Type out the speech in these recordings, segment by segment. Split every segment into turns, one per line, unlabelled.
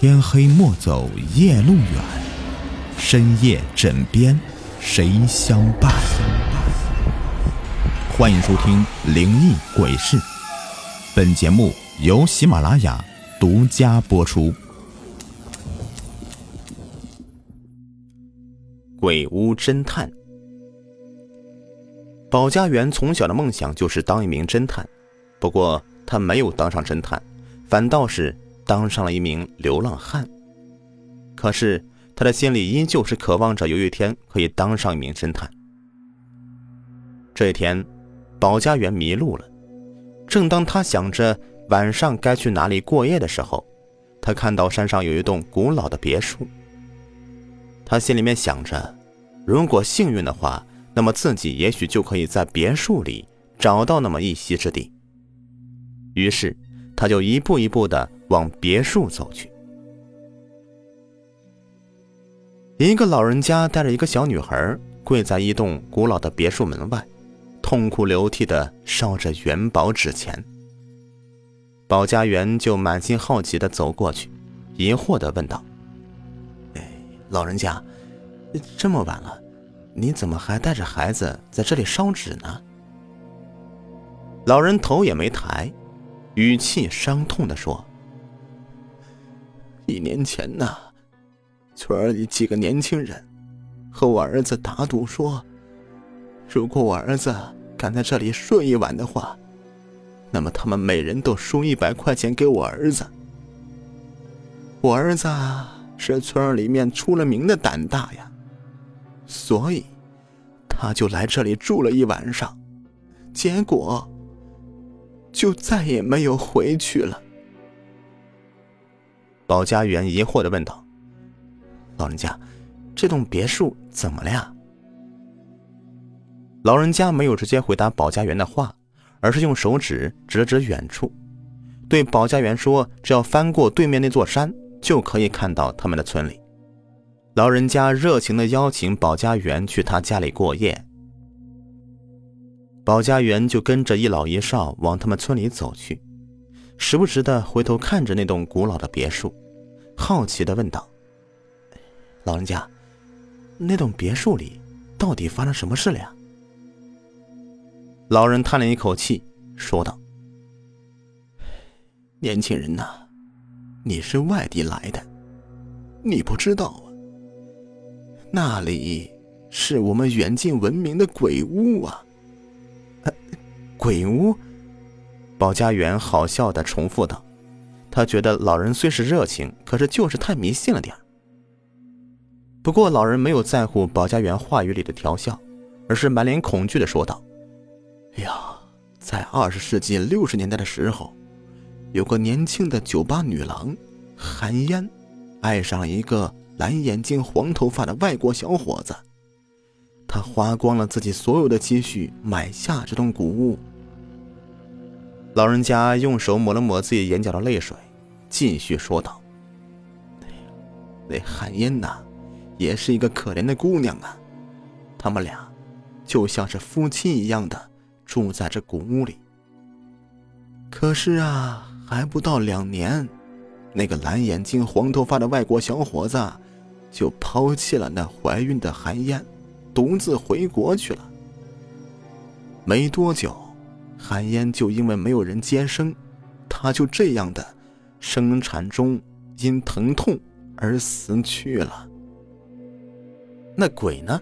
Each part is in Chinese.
天黑莫走夜路远，深夜枕边谁相伴？欢迎收听《灵异鬼事》，本节目由喜马拉雅独家播出。
鬼屋侦探，保家园从小的梦想就是当一名侦探，不过他没有当上侦探，反倒是。当上了一名流浪汉，可是他的心里依旧是渴望着有一天可以当上一名侦探。这一天，保家园迷路了。正当他想着晚上该去哪里过夜的时候，他看到山上有一栋古老的别墅。他心里面想着，如果幸运的话，那么自己也许就可以在别墅里找到那么一席之地。于是，他就一步一步的。往别墅走去，一个老人家带着一个小女孩跪在一栋古老的别墅门外，痛哭流涕的烧着元宝纸钱。保家园就满心好奇的走过去，疑惑的问道：“哎，老人家，这么晚了，你怎么还带着孩子在这里烧纸呢？”老人头也没抬，语气伤痛的说。
一年前呐，村里几个年轻人和我儿子打赌说，如果我儿子敢在这里睡一晚的话，那么他们每人都输一百块钱给我儿子。我儿子是村里面出了名的胆大呀，所以他就来这里住了一晚上，结果就再也没有回去了。
保家园疑惑的问道：“老人家，这栋别墅怎么了呀？”老人家没有直接回答保家园的话，而是用手指指了指远处，对保家园说：“只要翻过对面那座山，就可以看到他们的村里。”老人家热情的邀请保家园去他家里过夜。保家园就跟着一老一少往他们村里走去。时不时的回头看着那栋古老的别墅，好奇的问道：“老人家，那栋别墅里到底发生什么事了呀？”老人叹了一口气，说道：“
年轻人呐，你是外地来的，你不知道啊？那里是我们远近闻名的鬼屋啊！
鬼屋。”保家园好笑的重复道：“他觉得老人虽是热情，可是就是太迷信了点不过老人没有在乎保家园话语里的调笑，而是满脸恐惧的说道：“
哎呀，在二十世纪六十年代的时候，有个年轻的酒吧女郎韩嫣，爱上了一个蓝眼睛、黄头发的外国小伙子。他花光了自己所有的积蓄，买下这栋古屋。”
老人家用手抹了抹自己眼角的泪水，继续说道：“
那韩嫣呐，也是一个可怜的姑娘啊。他们俩就像是夫妻一样的住在这古屋里。可是啊，还不到两年，那个蓝眼睛、黄头发的外国小伙子就抛弃了那怀孕的韩嫣，独自回国去了。没多久。”韩嫣就因为没有人接生，她就这样的生产中因疼痛而死去了。
那鬼呢？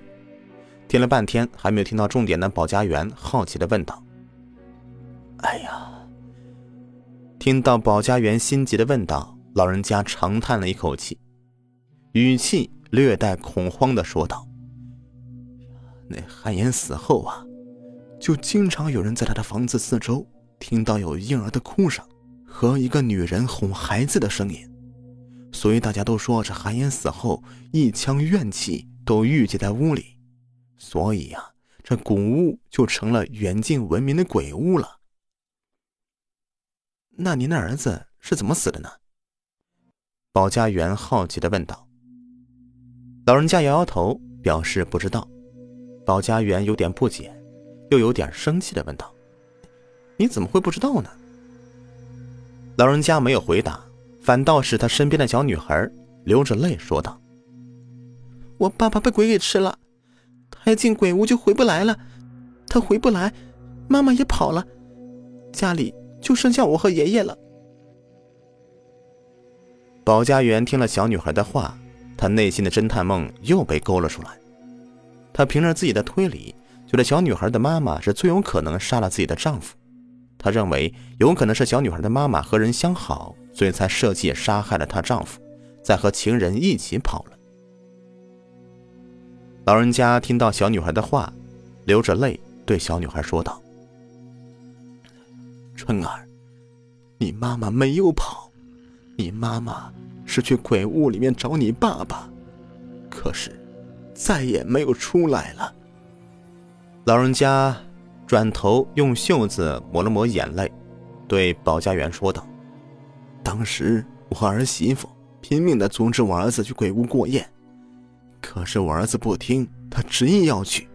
听了半天还没有听到重点的保家园好奇的问道：“
哎呀！”
听到保家园心急的问道，老人家长叹了一口气，语气略带恐慌的说道：“
那韩嫣死后啊。”就经常有人在他的房子四周听到有婴儿的哭声和一个女人哄孩子的声音，所以大家都说这韩嫣死后一腔怨气都郁结在屋里，所以呀，这古屋就成了远近闻名的鬼屋了。
那您的儿子是怎么死的呢？保家园好奇的问道。老人家摇摇头，表示不知道。保家园有点不解。又有点生气的问道：“你怎么会不知道呢？”老人家没有回答，反倒是他身边的小女孩流着泪说道：“
我爸爸被鬼给吃了，他一进鬼屋就回不来了，他回不来，妈妈也跑了，家里就剩下我和爷爷了。”
保家园听了小女孩的话，他内心的侦探梦又被勾了出来。他凭着自己的推理，觉得小女孩的妈妈是最有可能杀了自己的丈夫。他认为有可能是小女孩的妈妈和人相好，所以才设计杀害了她丈夫，再和情人一起跑了。老人家听到小女孩的话，流着泪对小女孩说道：“
春儿，你妈妈没有跑，你妈妈是去鬼屋里面找你爸爸，可是再也没有出来了。”
老人家。转头用袖子抹了抹眼泪，对保家园说道：“
当时我儿媳妇拼命的阻止我儿子去鬼屋过夜，可是我儿子不听，他执意要去，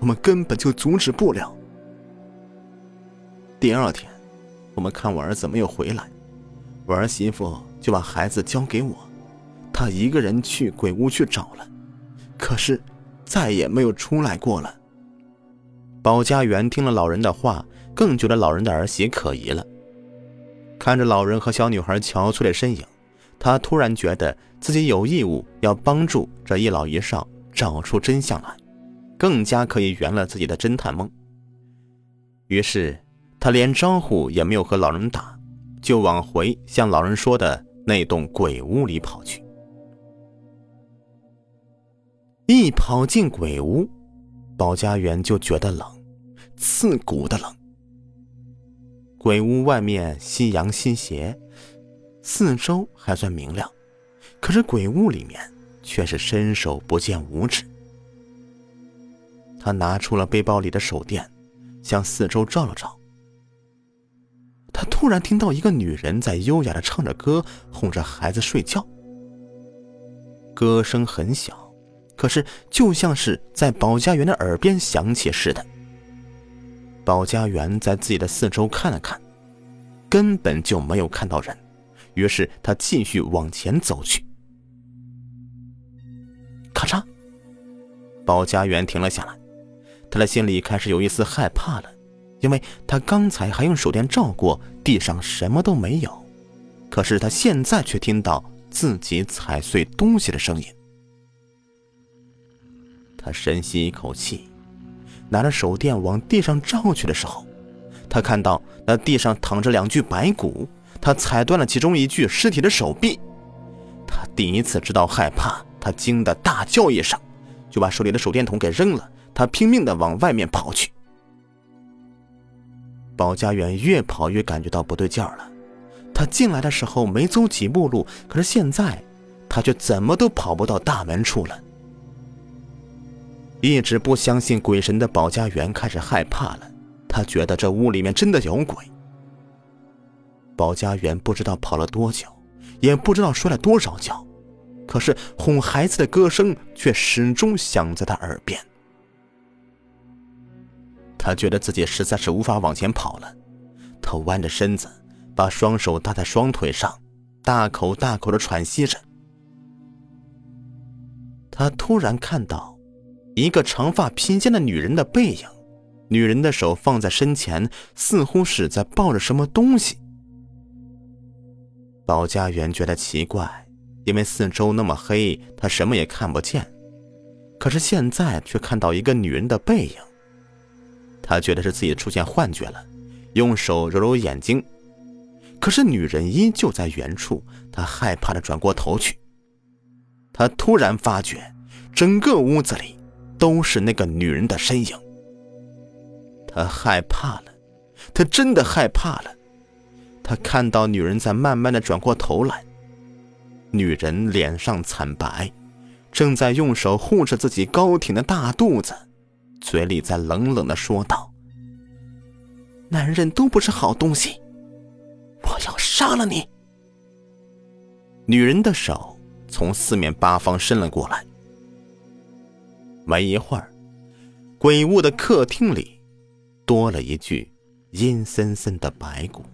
我们根本就阻止不了。第二天，我们看我儿子没有回来，我儿媳妇就把孩子交给我，他一个人去鬼屋去找了，可是再也没有出来过了。”
保家园听了老人的话，更觉得老人的儿媳可疑了。看着老人和小女孩憔悴的身影，他突然觉得自己有义务要帮助这一老一少找出真相来，更加可以圆了自己的侦探梦。于是，他连招呼也没有和老人打，就往回向老人说的那栋鬼屋里跑去。一跑进鬼屋。保家园就觉得冷，刺骨的冷。鬼屋外面夕阳西斜，四周还算明亮，可是鬼屋里面却是伸手不见五指。他拿出了背包里的手电，向四周照了照。他突然听到一个女人在优雅的唱着歌，哄着孩子睡觉。歌声很小。可是，就像是在保家园的耳边响起似的。保家园在自己的四周看了看，根本就没有看到人，于是他继续往前走去。咔嚓，保家园停了下来，他的心里开始有一丝害怕了，因为他刚才还用手电照过，地上什么都没有，可是他现在却听到自己踩碎东西的声音。他深吸一口气，拿着手电往地上照去的时候，他看到那地上躺着两具白骨，他踩断了其中一具尸体的手臂。他第一次知道害怕，他惊得大叫一声，就把手里的手电筒给扔了。他拼命的往外面跑去。保家园越跑越感觉到不对劲儿了。他进来的时候没走几步路，可是现在他却怎么都跑不到大门处了。一直不相信鬼神的保家园开始害怕了，他觉得这屋里面真的有鬼。保家园不知道跑了多久，也不知道摔了多少跤，可是哄孩子的歌声却始终响在他耳边。他觉得自己实在是无法往前跑了，他弯着身子，把双手搭在双腿上，大口大口的喘息着。他突然看到。一个长发披肩的女人的背影，女人的手放在身前，似乎是在抱着什么东西。保家园觉得奇怪，因为四周那么黑，他什么也看不见。可是现在却看到一个女人的背影，他觉得是自己出现幻觉了，用手揉揉眼睛，可是女人依旧在原处。他害怕的转过头去，他突然发觉，整个屋子里。都是那个女人的身影。他害怕了，他真的害怕了。他看到女人在慢慢的转过头来，女人脸上惨白，正在用手护着自己高挺的大肚子，嘴里在冷冷的说道：“男人都不是好东西，我要杀了你。”女人的手从四面八方伸了过来。没一会儿，鬼屋的客厅里多了一具阴森森的白骨。